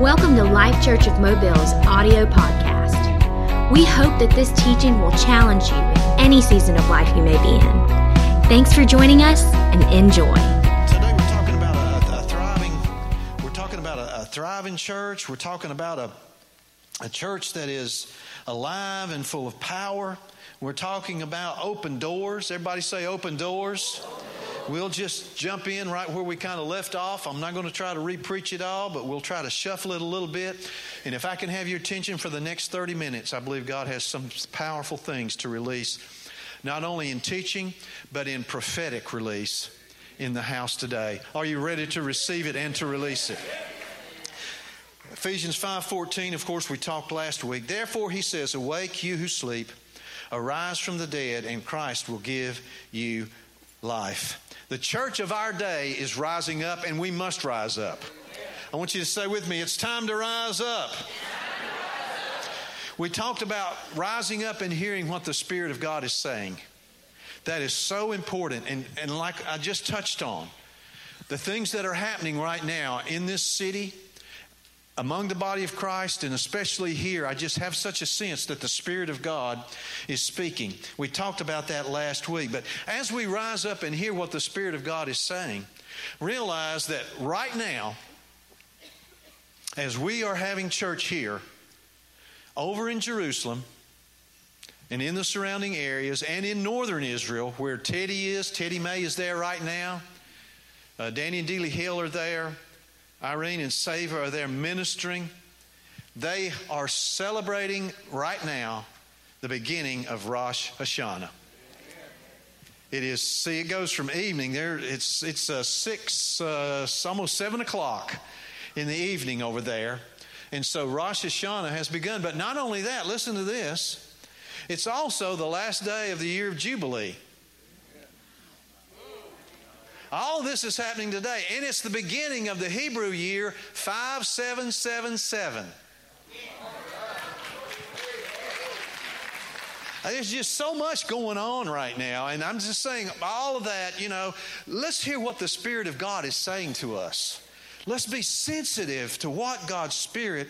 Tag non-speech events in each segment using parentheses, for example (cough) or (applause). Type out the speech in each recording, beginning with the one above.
Welcome to Life Church of Mobile's audio podcast. We hope that this teaching will challenge you in any season of life you may be in. Thanks for joining us and enjoy. Today we're talking about a, a thriving. We're talking about a, a thriving church. We're talking about a a church that is alive and full of power. We're talking about open doors. Everybody say open doors. We'll just jump in right where we kind of left off. I'm not going to try to re-preach it all, but we'll try to shuffle it a little bit. And if I can have your attention for the next 30 minutes, I believe God has some powerful things to release, not only in teaching, but in prophetic release in the house today. Are you ready to receive it and to release it? Ephesians 5:14 of course we talked last week. Therefore he says, "Awake you who sleep, arise from the dead and Christ will give you life." The church of our day is rising up and we must rise up. I want you to say with me, it's time to rise up. We talked about rising up and hearing what the Spirit of God is saying. That is so important. And, and like I just touched on, the things that are happening right now in this city, among the body of Christ, and especially here, I just have such a sense that the Spirit of God is speaking. We talked about that last week. But as we rise up and hear what the Spirit of God is saying, realize that right now, as we are having church here, over in Jerusalem, and in the surrounding areas, and in northern Israel, where Teddy is, Teddy May is there right now, uh, Danny and Dealey Hill are there. Irene and Sava are there ministering. They are celebrating right now the beginning of Rosh Hashanah. It is. See, it goes from evening there. It's it's uh, six, uh, almost seven o'clock in the evening over there, and so Rosh Hashanah has begun. But not only that, listen to this. It's also the last day of the year of Jubilee. All this is happening today, and it's the beginning of the Hebrew year 5777. There's just so much going on right now, and I'm just saying, all of that, you know, let's hear what the Spirit of God is saying to us. Let's be sensitive to what God's Spirit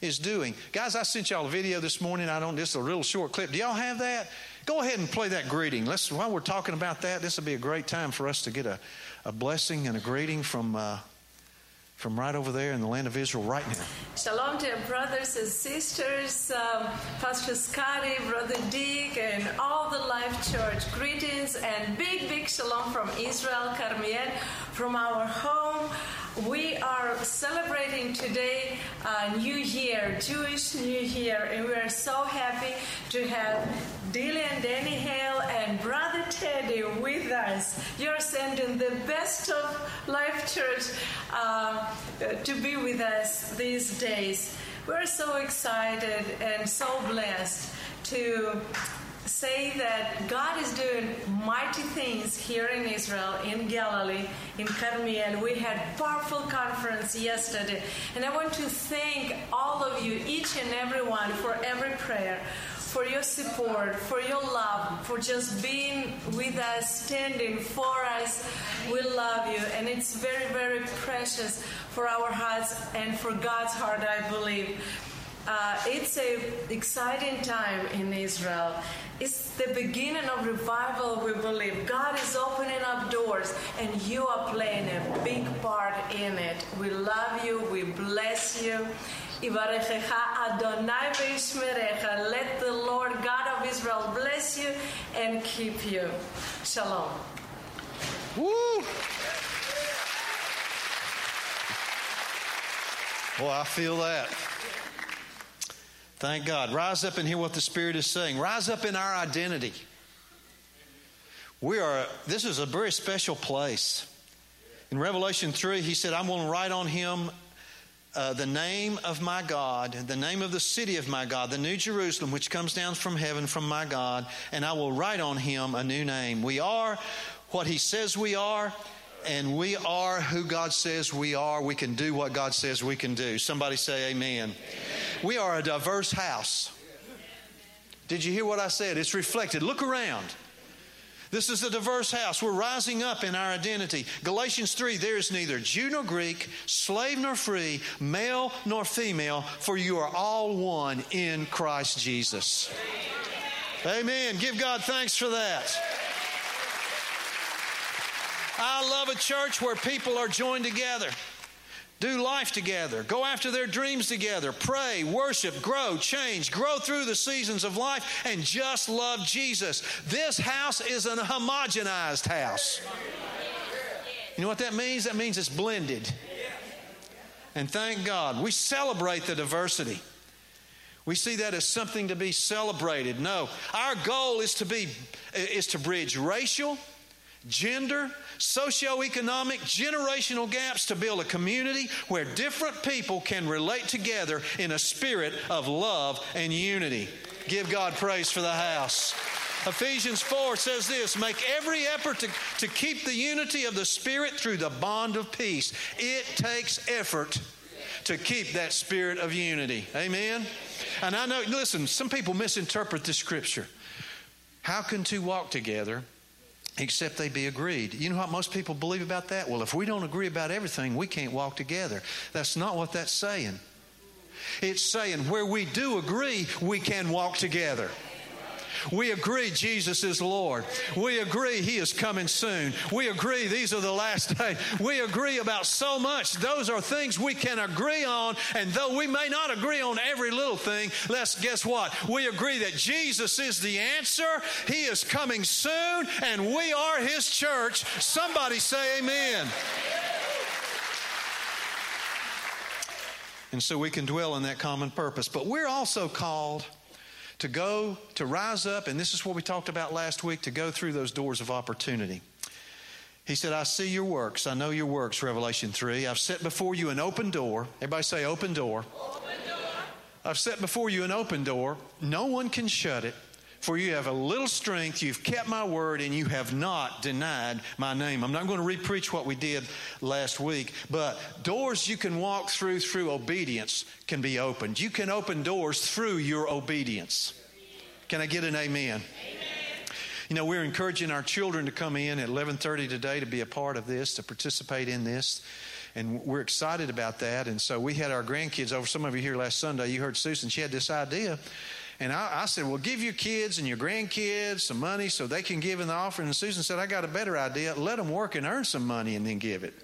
is doing. Guys, I sent y'all a video this morning. I don't, just a real short clip. Do y'all have that? Go ahead and play that greeting. Let's, while we're talking about that, this will be a great time for us to get a, a blessing and a greeting from, uh, from right over there in the land of Israel right now. Shalom to brothers and sisters, um, Pastor Scotty, Brother Dick, and all the Life Church. Greetings and big, big shalom from Israel, Carmiel, from our home. We are celebrating today uh, New Year, Jewish New Year, and we are so happy to have Dilly and Danny Hale and Brother Teddy with us. You're sending the best of Life Church uh, to be with us these days. We're so excited and so blessed to say that God is doing mighty things here in Israel, in Galilee, in Carmel. We had powerful conference yesterday, and I want to thank all of you, each and every one, for every prayer. For your support, for your love, for just being with us, standing for us. We love you, and it's very, very precious for our hearts and for God's heart, I believe. Uh, it's a exciting time in Israel. It's the beginning of revival. We believe God is opening up doors, and you are playing a big part in it. We love you. We bless you. Adonai Let the Lord God of Israel bless you and keep you. Shalom. Woo! Boy, I feel that. Thank God. Rise up and hear what the Spirit is saying. Rise up in our identity. We are, this is a very special place. In Revelation 3, he said, I'm going to write on him uh, the name of my God, the name of the city of my God, the New Jerusalem, which comes down from heaven from my God, and I will write on him a new name. We are what he says we are, and we are who God says we are. We can do what God says we can do. Somebody say, Amen. amen. We are a diverse house. Did you hear what I said? It's reflected. Look around. This is a diverse house. We're rising up in our identity. Galatians 3 there is neither Jew nor Greek, slave nor free, male nor female, for you are all one in Christ Jesus. Amen. Give God thanks for that. I love a church where people are joined together do life together, go after their dreams together, pray, worship, grow, change, grow through the seasons of life, and just love Jesus. This house is an homogenized house. You know what that means? That means it's blended. And thank God, we celebrate the diversity. We see that as something to be celebrated. No, our goal is to be is to bridge racial, gender, socioeconomic, generational gaps to build a community where different people can relate together in a spirit of love and unity. Give God praise for the house. Ephesians 4 says this Make every effort to, to keep the unity of the Spirit through the bond of peace. It takes effort to keep that spirit of unity. Amen? And I know, listen, some people misinterpret the scripture. How can two walk together except they be agreed. You know what most people believe about that? Well, if we don't agree about everything, we can't walk together. That's not what that's saying. It's saying where we do agree, we can walk together. We agree Jesus is Lord. We agree He is coming soon. We agree these are the last days. We agree about so much. Those are things we can agree on. And though we may not agree on every little thing, let's guess what? We agree that Jesus is the answer. He is coming soon, and we are His church. Somebody say amen. And so we can dwell on that common purpose. But we're also called to go, to rise up, and this is what we talked about last week, to go through those doors of opportunity. He said, I see your works. I know your works, Revelation 3. I've set before you an open door. Everybody say, open door. Open door. I've set before you an open door. No one can shut it. For you have a little strength, you've kept my word, and you have not denied my name. I'm not going to repreach what we did last week, but doors you can walk through through obedience can be opened. You can open doors through your obedience. Can I get an amen? amen. You know, we're encouraging our children to come in at 11:30 today to be a part of this, to participate in this and we're excited about that. And so we had our grandkids over. Some of you here last Sunday, you heard Susan. She had this idea and I, I, said, Well, give your kids and your grandkids some money so they can give in the offering. And Susan said, I got a better idea. Let them work and earn some money and then give it.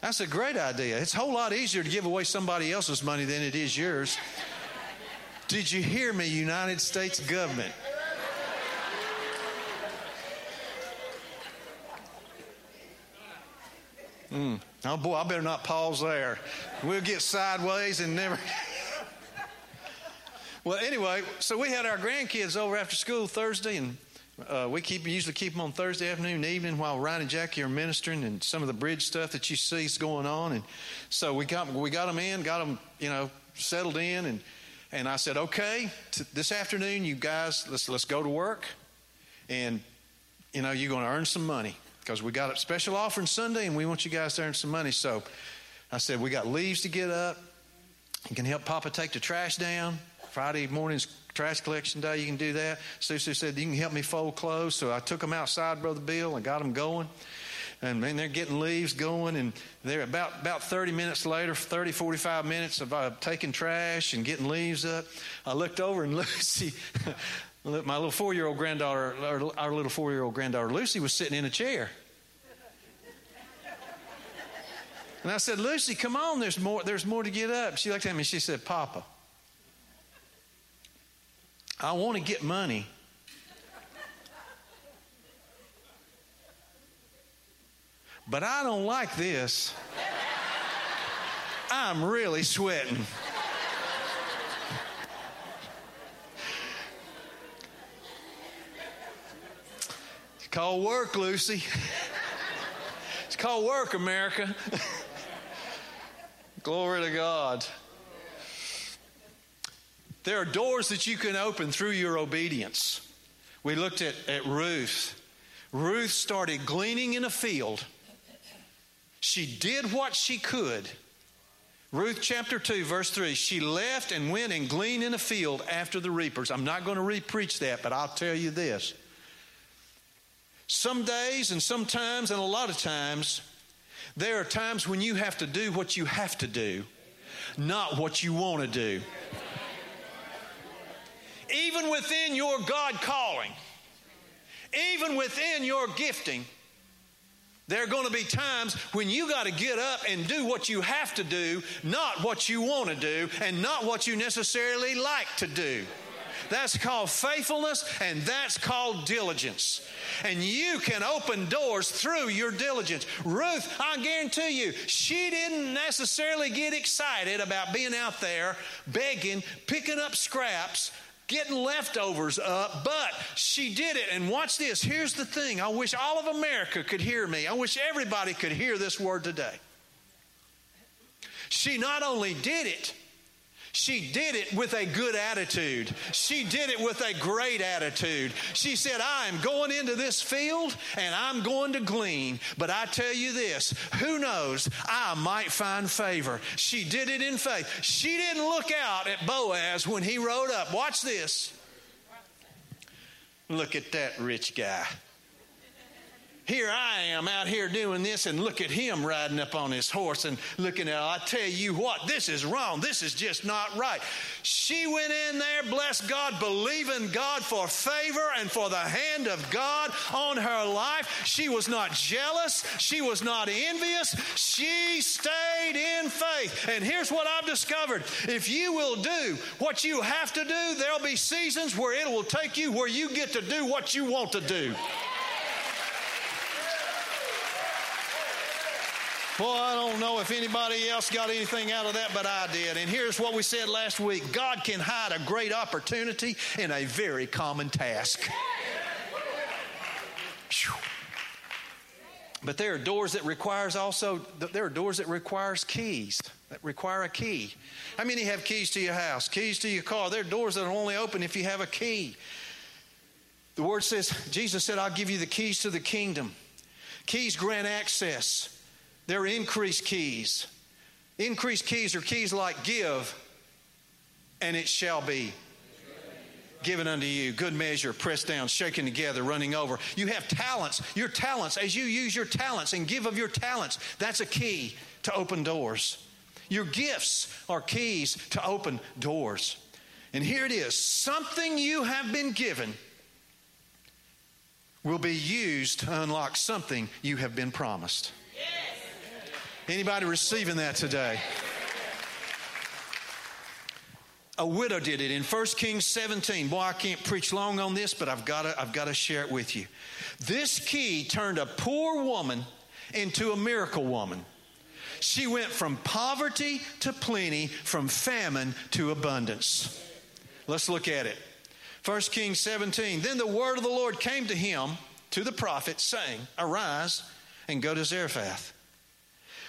That's a great idea. It's a whole lot easier to give away somebody else's money than it is yours. Did you hear me, United States government? Mm. Oh boy, I better not pause there. We'll get sideways and never. Well, anyway, so we had our grandkids over after school Thursday, and uh, we keep usually keep them on Thursday afternoon, and evening while Ryan and Jackie are ministering, and some of the bridge stuff that you see is going on. And so we got we got them in, got them you know settled in, and and I said, okay, t- this afternoon, you guys, let's let's go to work, and you know you're going to earn some money because we got a special offering Sunday, and we want you guys to earn some money. So I said, we got leaves to get up. You can help Papa take the trash down. Friday morning's trash collection day, you can do that. Susie said, You can help me fold clothes. So I took them outside, Brother Bill, and got them going. And man, they're getting leaves going, and they're about, about 30 minutes later, 30, 45 minutes of uh, taking trash and getting leaves up. I looked over, and (laughs) Lucy, (laughs) my little four year old granddaughter, our little four year old granddaughter, Lucy, was sitting in a chair. And I said, Lucy, come on, there's more, there's more to get up. She looked at me and she said, Papa, I want to get money. But I don't like this. I'm really sweating. It's called work, Lucy. It's called work, America. (laughs) Glory to God. There are doors that you can open through your obedience. We looked at, at Ruth. Ruth started gleaning in a field. She did what she could. Ruth chapter 2, verse 3 she left and went and gleaned in a field after the reapers. I'm not going to re preach that, but I'll tell you this. Some days and sometimes and a lot of times, there are times when you have to do what you have to do, not what you want to do. Even within your God calling, even within your gifting, there are going to be times when you got to get up and do what you have to do, not what you want to do, and not what you necessarily like to do. That's called faithfulness and that's called diligence. And you can open doors through your diligence. Ruth, I guarantee you, she didn't necessarily get excited about being out there begging, picking up scraps, getting leftovers up, but she did it. And watch this. Here's the thing I wish all of America could hear me. I wish everybody could hear this word today. She not only did it, she did it with a good attitude. She did it with a great attitude. She said, I am going into this field and I'm going to glean. But I tell you this who knows? I might find favor. She did it in faith. She didn't look out at Boaz when he rode up. Watch this. Look at that rich guy here I am out here doing this, and look at him riding up on his horse and looking at, I tell you what, this is wrong. This is just not right. She went in there, bless God, believing God for favor and for the hand of God on her life. She was not jealous, she was not envious. She stayed in faith. And here's what I've discovered if you will do what you have to do, there'll be seasons where it will take you where you get to do what you want to do. Well, I don't know if anybody else got anything out of that, but I did. And here's what we said last week God can hide a great opportunity in a very common task. But there are doors that requires also there are doors that requires keys that require a key. How many have keys to your house? Keys to your car? There are doors that are only open if you have a key. The word says Jesus said, "I'll give you the keys to the kingdom." Keys grant access. There are increased keys. Increased keys are keys like give, and it shall be given unto you. Good measure, pressed down, shaken together, running over. You have talents. Your talents, as you use your talents and give of your talents, that's a key to open doors. Your gifts are keys to open doors. And here it is something you have been given will be used to unlock something you have been promised. Anybody receiving that today? A widow did it in 1 Kings 17. Boy, I can't preach long on this, but I've got to, I've got to share it with you. This key turned a poor woman into a miracle woman. She went from poverty to plenty, from famine to abundance. Let's look at it. 1 Kings 17. Then the word of the Lord came to him, to the prophet, saying, Arise and go to Zarephath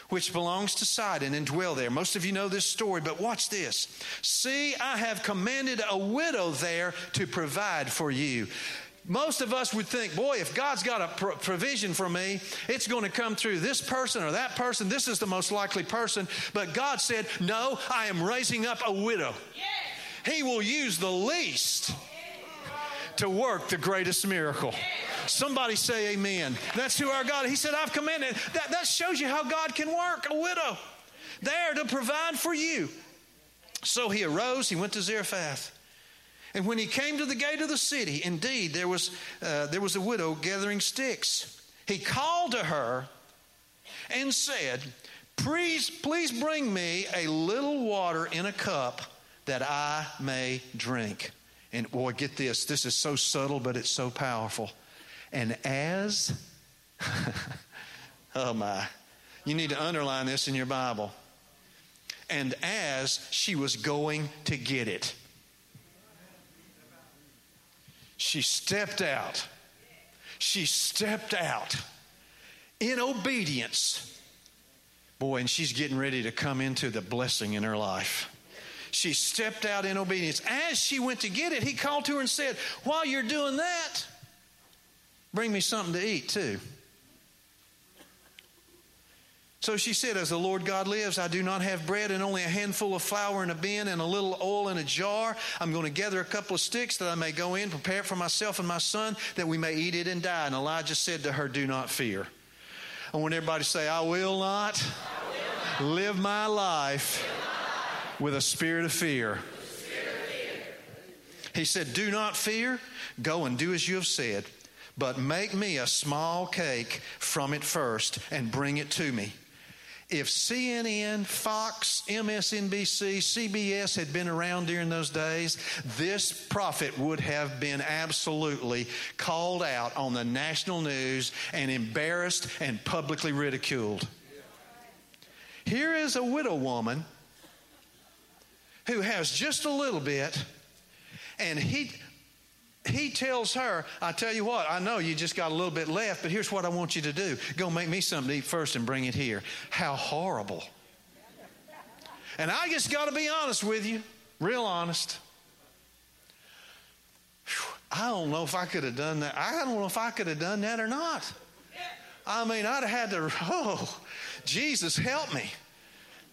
which belongs to Sidon, and dwell there. Most of you know this story, but watch this. See, I have commanded a widow there to provide for you. Most of us would think, boy, if God's got a provision for me, it's going to come through this person or that person. This is the most likely person. But God said, no, I am raising up a widow. He will use the least to work the greatest miracle. Somebody say amen. That's who our God. He said, I've commanded. That, that shows you how God can work. A widow there to provide for you. So he arose, he went to Zarephath. And when he came to the gate of the city, indeed, there was, uh, there was a widow gathering sticks. He called to her and said, Please, please bring me a little water in a cup that I may drink. And boy, get this. This is so subtle, but it's so powerful. And as, (laughs) oh my, you need to underline this in your Bible. And as she was going to get it, she stepped out. She stepped out in obedience. Boy, and she's getting ready to come into the blessing in her life. She stepped out in obedience. As she went to get it, he called to her and said, While you're doing that, Bring me something to eat too. So she said, As the Lord God lives, I do not have bread and only a handful of flour in a bin and a little oil in a jar. I'm going to gather a couple of sticks that I may go in, prepare it for myself and my son, that we may eat it and die. And Elijah said to her, Do not fear. I want everybody to say, I will not, I will not live my life with a spirit of fear. He said, Do not fear. Go and do as you have said, but make me a small cake from it first and bring it to me. If CNN, Fox, MSNBC, CBS had been around during those days, this prophet would have been absolutely called out on the national news and embarrassed and publicly ridiculed. Here is a widow woman who has just a little bit, and he, he tells her, I tell you what, I know you just got a little bit left, but here's what I want you to do go make me something to eat first and bring it here. How horrible. And I just got to be honest with you, real honest. I don't know if I could have done that. I don't know if I could have done that or not. I mean, I'd have had to, (laughs) oh, Jesus, help me.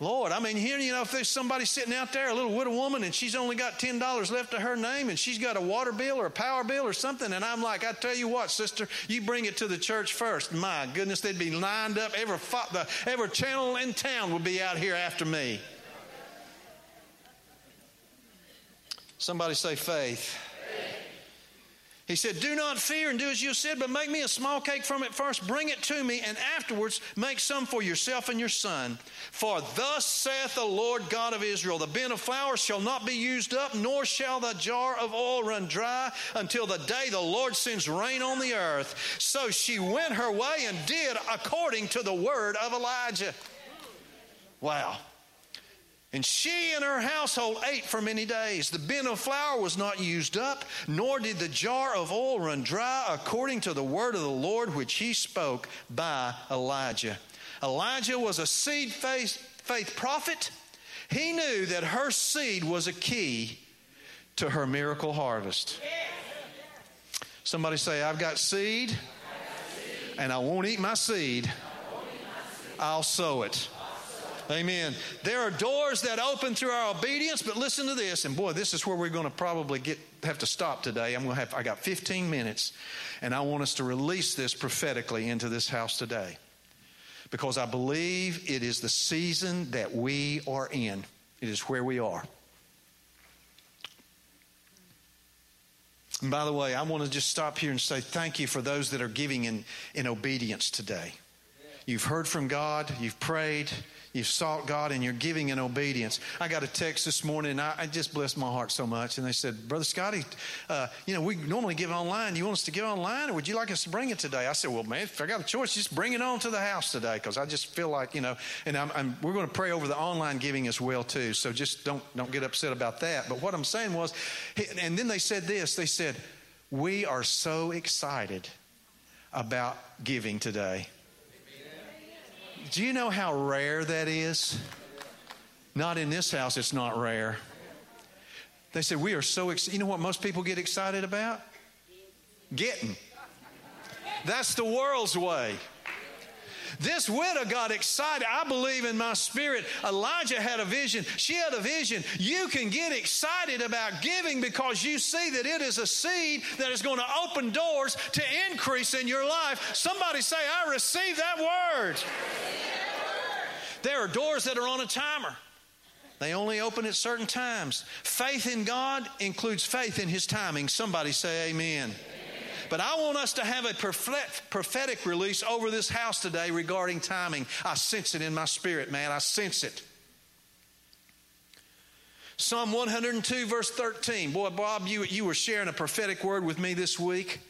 Lord, I mean, here, you know, if there's somebody sitting out there, a little widow woman, and she's only got $10 left to her name, and she's got a water bill or a power bill or something, and I'm like, I tell you what, sister, you bring it to the church first. My goodness, they'd be lined up. Every, the, every channel in town would be out here after me. Somebody say faith. He said, Do not fear and do as you said, but make me a small cake from it first. Bring it to me, and afterwards make some for yourself and your son. For thus saith the Lord God of Israel The bin of flour shall not be used up, nor shall the jar of oil run dry until the day the Lord sends rain on the earth. So she went her way and did according to the word of Elijah. Wow. And she and her household ate for many days. The bin of flour was not used up, nor did the jar of oil run dry, according to the word of the Lord which he spoke by Elijah. Elijah was a seed faith, prophet. He knew that her seed was a key to her miracle harvest. Somebody say, I've got seed, and I won't eat my seed. I'll sow it. Amen. There are doors that open through our obedience, but listen to this, and boy, this is where we're going to probably get have to stop today. I'm going to have I got 15 minutes, and I want us to release this prophetically into this house today. Because I believe it is the season that we are in. It is where we are. And by the way, I want to just stop here and say thank you for those that are giving in, in obedience today. You've heard from God, you've prayed, You've sought God and you're giving in obedience. I got a text this morning and I, I just blessed my heart so much. And they said, Brother Scotty, uh, you know, we normally give online. Do you want us to give online or would you like us to bring it today? I said, Well, man, if I got a choice, just bring it on to the house today because I just feel like, you know, and I'm, I'm, we're going to pray over the online giving as well, too. So just don't, don't get upset about that. But what I'm saying was, and then they said this they said, We are so excited about giving today. Do you know how rare that is? Not in this house, it's not rare. They said, We are so excited. You know what most people get excited about? Getting. That's the world's way. This widow got excited. I believe in my spirit. Elijah had a vision. She had a vision. You can get excited about giving because you see that it is a seed that is going to open doors to increase in your life. Somebody say, I receive that word. There are doors that are on a timer. They only open at certain times. Faith in God includes faith in His timing. Somebody say, Amen. But I want us to have a prophetic release over this house today regarding timing. I sense it in my spirit, man. I sense it. Psalm 102, verse 13. Boy, Bob, you, you were sharing a prophetic word with me this week,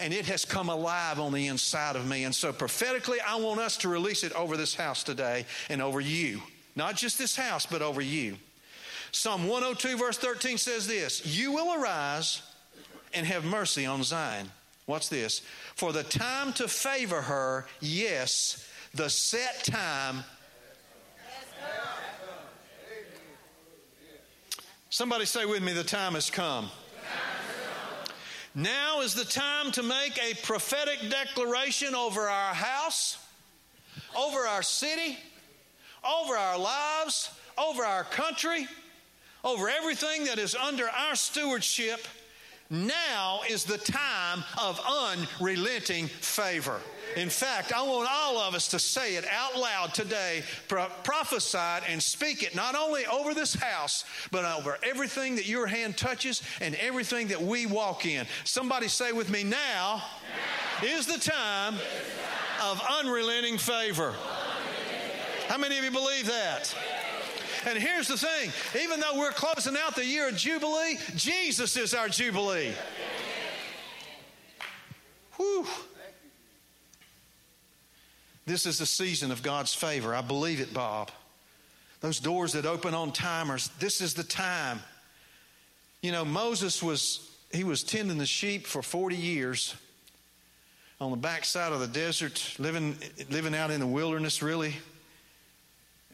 and it has come alive on the inside of me. And so, prophetically, I want us to release it over this house today and over you. Not just this house, but over you. Psalm 102, verse 13 says this You will arise and have mercy on Zion. What's this? For the time to favor her, yes, the set time. Somebody say with me, the time has come. Now is the time to make a prophetic declaration over our house, over our city, over our lives, over our country, over everything that is under our stewardship. Now is the time of unrelenting favor. In fact, I want all of us to say it out loud today, pro- prophesy it, and speak it not only over this house, but over everything that your hand touches and everything that we walk in. Somebody say with me, now, now. is the time, of unrelenting favor. How many of you believe that? And here's the thing even though we're closing out the year of Jubilee, Jesus is our Jubilee. Whew. This is the season of God's favor. I believe it, Bob. Those doors that open on timers, this is the time. You know, Moses was he was tending the sheep for 40 years on the backside of the desert, living living out in the wilderness really.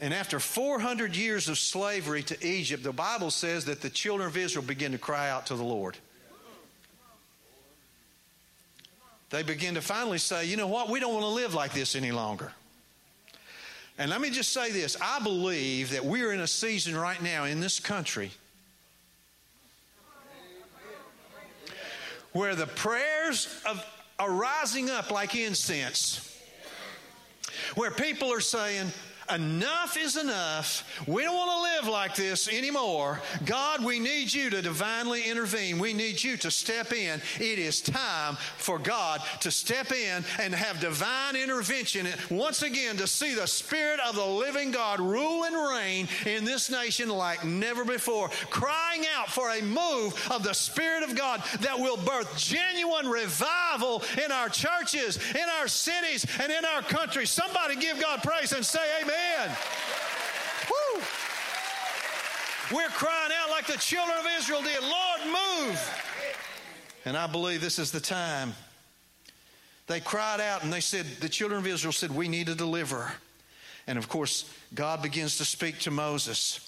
And after 400 years of slavery to Egypt, the Bible says that the children of Israel begin to cry out to the Lord. They begin to finally say, you know what, we don't want to live like this any longer. And let me just say this I believe that we're in a season right now in this country where the prayers of, are rising up like incense, where people are saying, enough is enough. We don't want to live like this anymore. God, we need you to divinely intervene. We need you to step in. It is time for God to step in and have divine intervention once again to see the Spirit of the living God rule and reign in this nation like never before, crying out for a move of the Spirit of God that will birth genuine revival in our churches, in our cities, and in our country. Somebody give God praise and say, Amen. Woo. We're crying out like the children of Israel did Lord, move. And I believe this is the time. They cried out and they said, the children of Israel said, We need a deliverer. And of course, God begins to speak to Moses.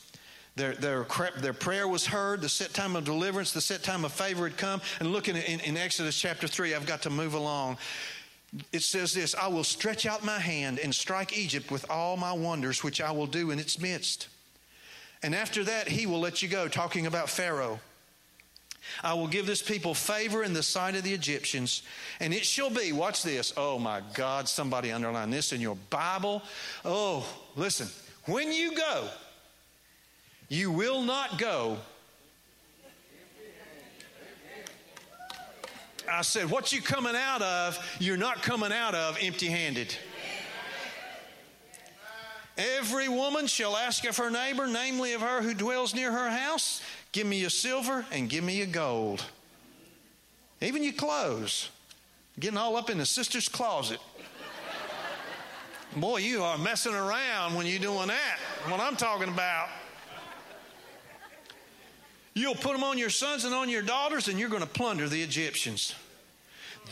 Their, their, their prayer was heard, the set time of deliverance, the set time of favor had come. And looking in, in Exodus chapter 3, I've got to move along it says this I will stretch out my hand and strike Egypt with all my wonders, which I will do in its midst. And after that, he will let you go, talking about Pharaoh. I will give this people favor in the sight of the Egyptians, and it shall be, watch this. Oh my God, somebody underline this in your Bible. Oh, listen, when you go, you will not go I said, What you coming out of, you're not coming out of empty handed. Every woman shall ask of her neighbor, namely of her who dwells near her house, give me your silver and give me your gold. Even your clothes. Getting all up in the sister's closet. Boy, you are messing around when you're doing that. What I'm talking about. You'll put them on your sons and on your daughters, and you're going to plunder the Egyptians.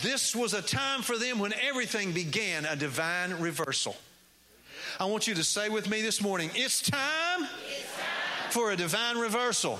This was a time for them when everything began a divine reversal. I want you to say with me this morning it's time, it's time. for a divine reversal.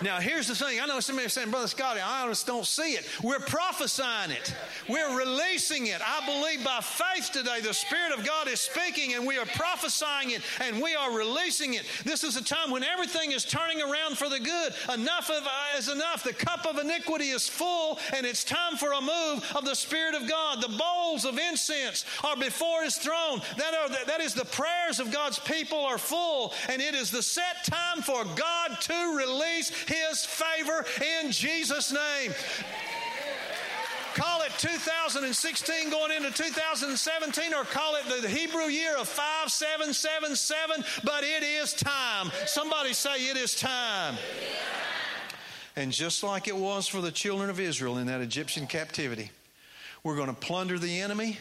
Now, here's the thing. I know somebody saying, Brother Scotty, I just don't see it. We're prophesying it, we're releasing it. I believe by faith today the Spirit of God is speaking and we are prophesying it and we are releasing it. This is a time when everything is turning around for the good. Enough of, uh, is enough. The cup of iniquity is full and it's time for a move of the Spirit of God. The bowls of incense are before His throne. That, are, that is the prayers of God's people are full and it is the set time for God to release his favor in Jesus' name. Call it 2016 going into 2017 or call it the Hebrew year of 5777, but it is time. Somebody say it is time. And just like it was for the children of Israel in that Egyptian captivity, we're going to plunder the enemy.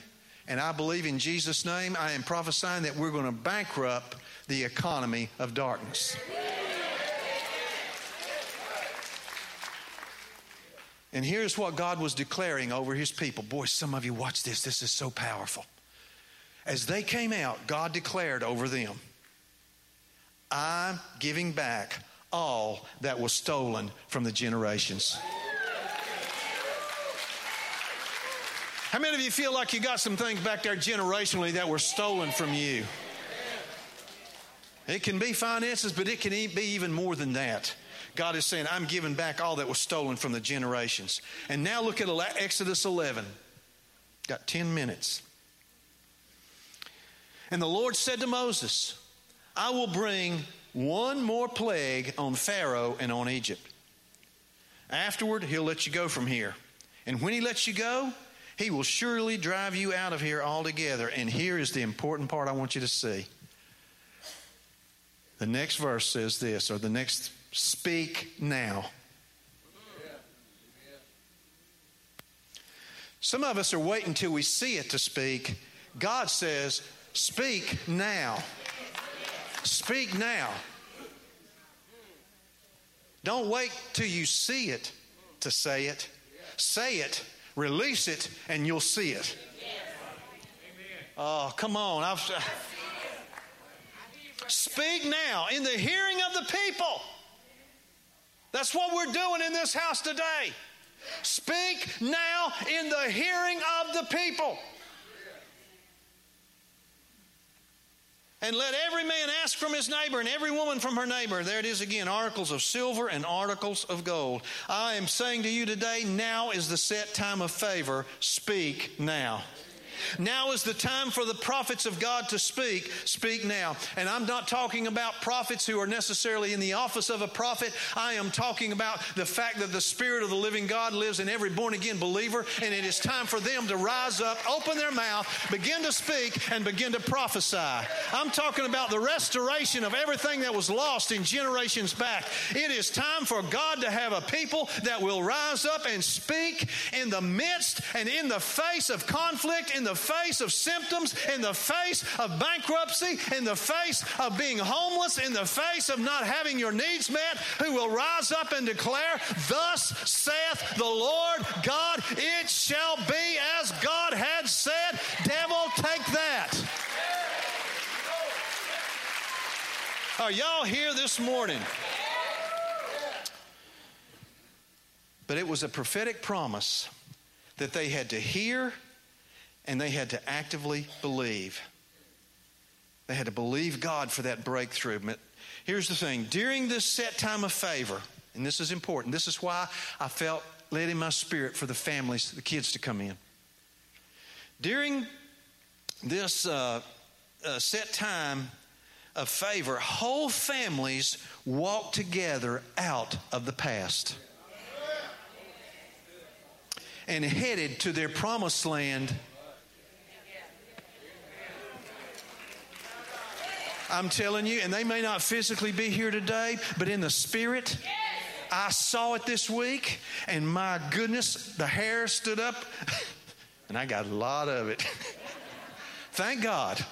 And I believe in Jesus' name, I am prophesying that we're going to bankrupt the economy of darkness. And here's what God was declaring over his people. Boy, some of you watch this. This is so powerful. As they came out, God declared over them, I'm giving back all that was stolen from the generations. How many of you feel like you got some things back there generationally that were stolen from you? It can be finances, but it can be even more than that. God is saying, I'm giving back all that was stolen from the generations. And now look at Exodus 11. Got 10 minutes. And the Lord said to Moses, I will bring one more plague on Pharaoh and on Egypt. Afterward, he'll let you go from here. And when he lets you go, he will surely drive you out of here altogether. And here is the important part I want you to see. The next verse says this, or the next speak now. Some of us are waiting till we see it to speak. God says, Speak now. Speak now. Don't wait till you see it to say it. Say it, release it, and you'll see it. Oh, come on. I've, (laughs) speak now in the hearing of the people. That's what we're doing in this house today. Speak now in the hearing of the people. And let every man ask from his neighbor and every woman from her neighbor. There it is again articles of silver and articles of gold. I am saying to you today, now is the set time of favor. Speak now. Now is the time for the prophets of God to speak. Speak now. And I'm not talking about prophets who are necessarily in the office of a prophet. I am talking about the fact that the Spirit of the living God lives in every born again believer, and it is time for them to rise up, open their mouth, begin to speak, and begin to prophesy. I'm talking about the restoration of everything that was lost in generations back. It is time for God to have a people that will rise up and speak in the midst and in the face of conflict, in the the face of symptoms, in the face of bankruptcy, in the face of being homeless, in the face of not having your needs met, who will rise up and declare, Thus saith the Lord God, it shall be as God had said. Devil, take that. Are y'all here this morning? But it was a prophetic promise that they had to hear and they had to actively believe. They had to believe God for that breakthrough. But here's the thing during this set time of favor, and this is important, this is why I felt led in my spirit for the families, the kids to come in. During this uh, uh, set time of favor, whole families walk together out of the past and headed to their promised land I'm telling you, and they may not physically be here today, but in the spirit, I saw it this week, and my goodness, the hair stood up, (laughs) and I got a lot of it. (laughs) Thank God.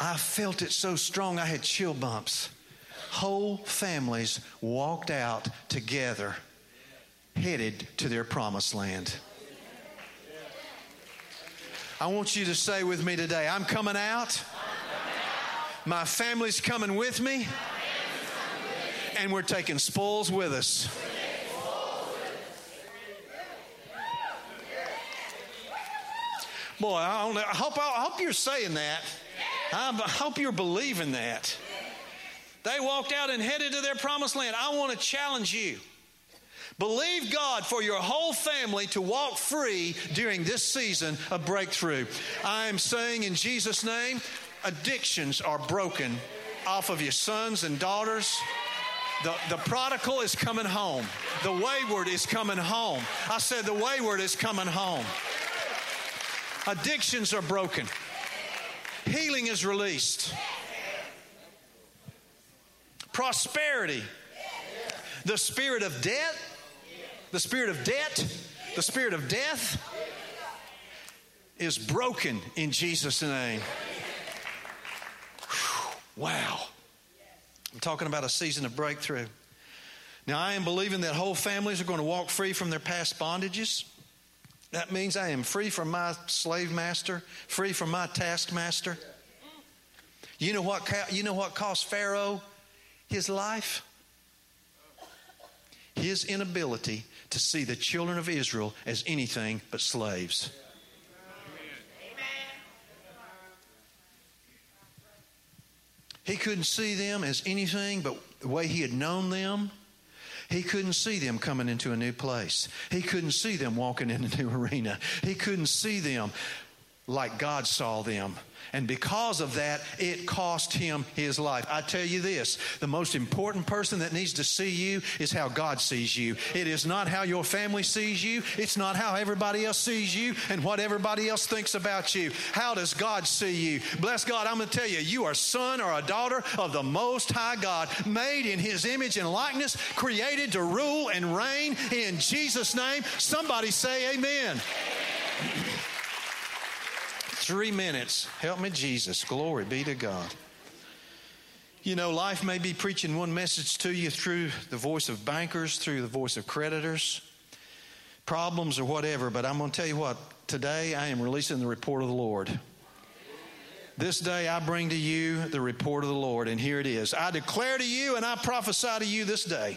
I felt it so strong, I had chill bumps. Whole families walked out together, headed to their promised land. I want you to say with me today I'm coming out. My family's coming with me. And we're taking spoils with us. Boy, I, I hope, I hope you're saying that. I hope you're believing that. They walked out and headed to their promised land. I want to challenge you. Believe God for your whole family to walk free during this season of breakthrough. I am saying in Jesus' name, addictions are broken off of your sons and daughters. The, the prodigal is coming home. The wayward is coming home. I said, the wayward is coming home. Addictions are broken. Healing is released. Prosperity. The spirit of death the spirit of debt, the spirit of death is broken in Jesus' name. Wow. I'm talking about a season of breakthrough. Now, I am believing that whole families are going to walk free from their past bondages. That means I am free from my slave master, free from my taskmaster. You know what, you know what cost Pharaoh his life? his inability to see the children of Israel as anything but slaves. He couldn't see them as anything but the way he had known them. He couldn't see them coming into a new place. He couldn't see them walking in a new (laughs) arena. He couldn't see them like God saw them. And because of that, it cost him his life. I tell you this the most important person that needs to see you is how God sees you. It is not how your family sees you, it's not how everybody else sees you and what everybody else thinks about you. How does God see you? Bless God, I'm going to tell you, you are son or a daughter of the Most High God, made in his image and likeness, created to rule and reign in Jesus' name. Somebody say, Amen. Three minutes. Help me, Jesus. Glory be to God. You know, life may be preaching one message to you through the voice of bankers, through the voice of creditors, problems or whatever, but I'm going to tell you what, today I am releasing the report of the Lord. This day I bring to you the report of the Lord, and here it is. I declare to you and I prophesy to you this day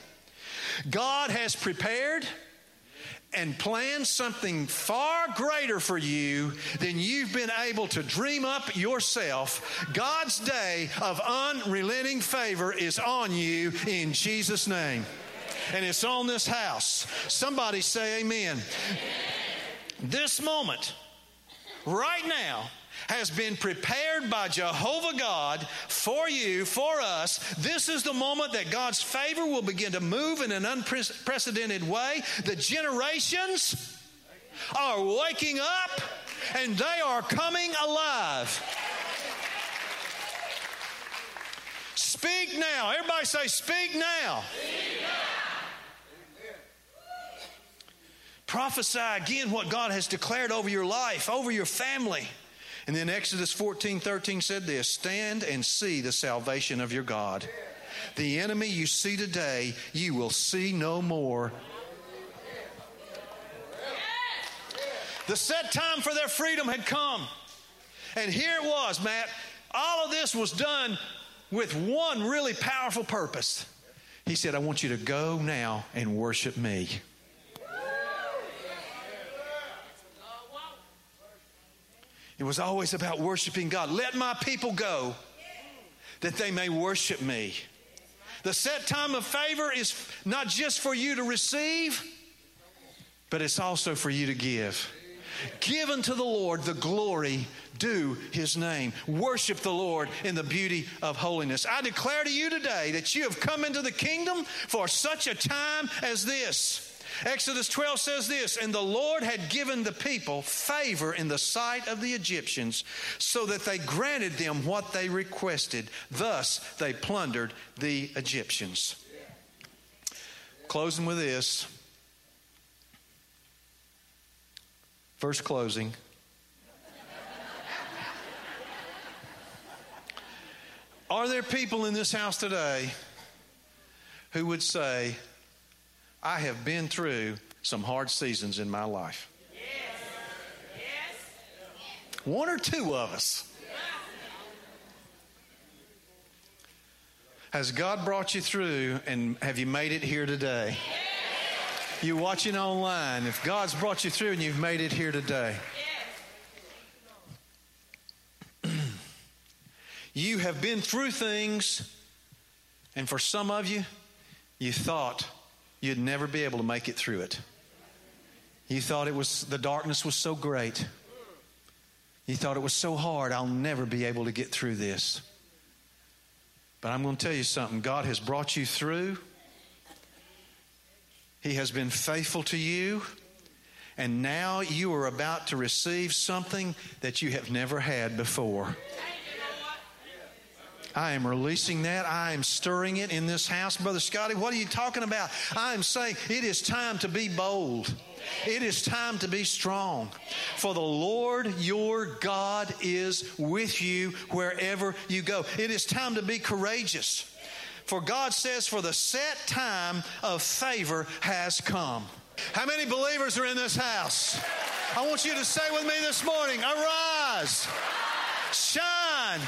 God has prepared and plan something far greater for you than you've been able to dream up yourself. God's day of unrelenting favor is on you in Jesus' name. And it's on this house. Somebody say amen. amen. This moment, right now, has been prepared by Jehovah God for you, for us. This is the moment that God's favor will begin to move in an unprecedented way. The generations are waking up and they are coming alive. Speak now. Everybody say, Speak now. Speak now. Prophesy again what God has declared over your life, over your family. And then Exodus 14 13 said this Stand and see the salvation of your God. The enemy you see today, you will see no more. The set time for their freedom had come. And here it was, Matt. All of this was done with one really powerful purpose. He said, I want you to go now and worship me. It was always about worshiping God. Let my people go that they may worship me. The set time of favor is not just for you to receive, but it's also for you to give. Give unto the Lord the glory due his name. Worship the Lord in the beauty of holiness. I declare to you today that you have come into the kingdom for such a time as this. Exodus 12 says this And the Lord had given the people favor in the sight of the Egyptians, so that they granted them what they requested. Thus they plundered the Egyptians. Closing with this. First closing. Are there people in this house today who would say, I have been through some hard seasons in my life. One or two of us. Has God brought you through and have you made it here today? You watching online, if God's brought you through and you've made it here today. (clears throat) you have been through things, and for some of you, you thought you'd never be able to make it through it. You thought it was the darkness was so great. You thought it was so hard, I'll never be able to get through this. But I'm going to tell you something God has brought you through. He has been faithful to you. And now you are about to receive something that you have never had before. I am releasing that. I am stirring it in this house. Brother Scotty, what are you talking about? I am saying it is time to be bold. It is time to be strong. For the Lord your God is with you wherever you go. It is time to be courageous. For God says, For the set time of favor has come. How many believers are in this house? I want you to say with me this morning arise, shine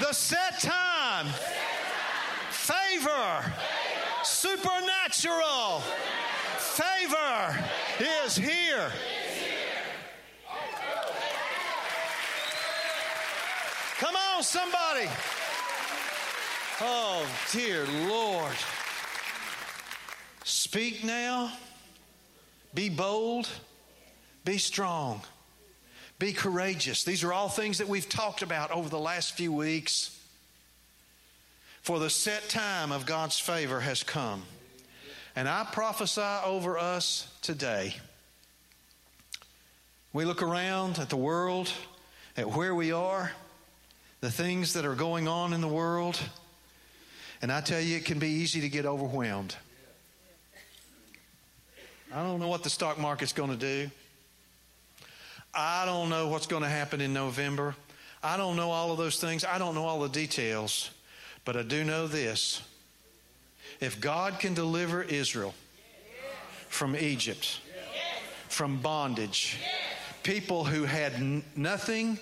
the set time. Favor Supernatural favor is here. Come on, somebody. Oh, dear Lord. Speak now. Be bold. Be strong. Be courageous. These are all things that we've talked about over the last few weeks. For the set time of God's favor has come. And I prophesy over us today. We look around at the world, at where we are, the things that are going on in the world, and I tell you, it can be easy to get overwhelmed. I don't know what the stock market's going to do. I don't know what's going to happen in November. I don't know all of those things. I don't know all the details. But I do know this if God can deliver Israel from Egypt, from bondage, people who had nothing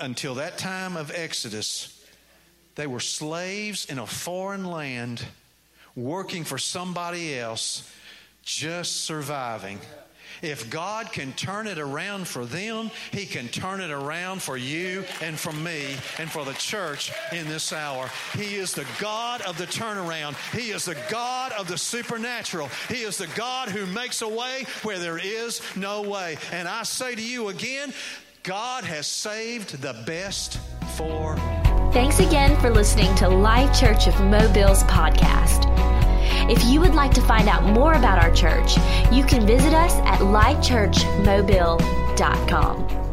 until that time of Exodus, they were slaves in a foreign land, working for somebody else, just surviving. If God can turn it around for them, He can turn it around for you and for me and for the church in this hour. He is the God of the turnaround. He is the God of the supernatural. He is the God who makes a way where there is no way. And I say to you again, God has saved the best for. Thanks again for listening to Life Church of Mobile's podcast. If you would like to find out more about our church, you can visit us at lifechurchmobile.com.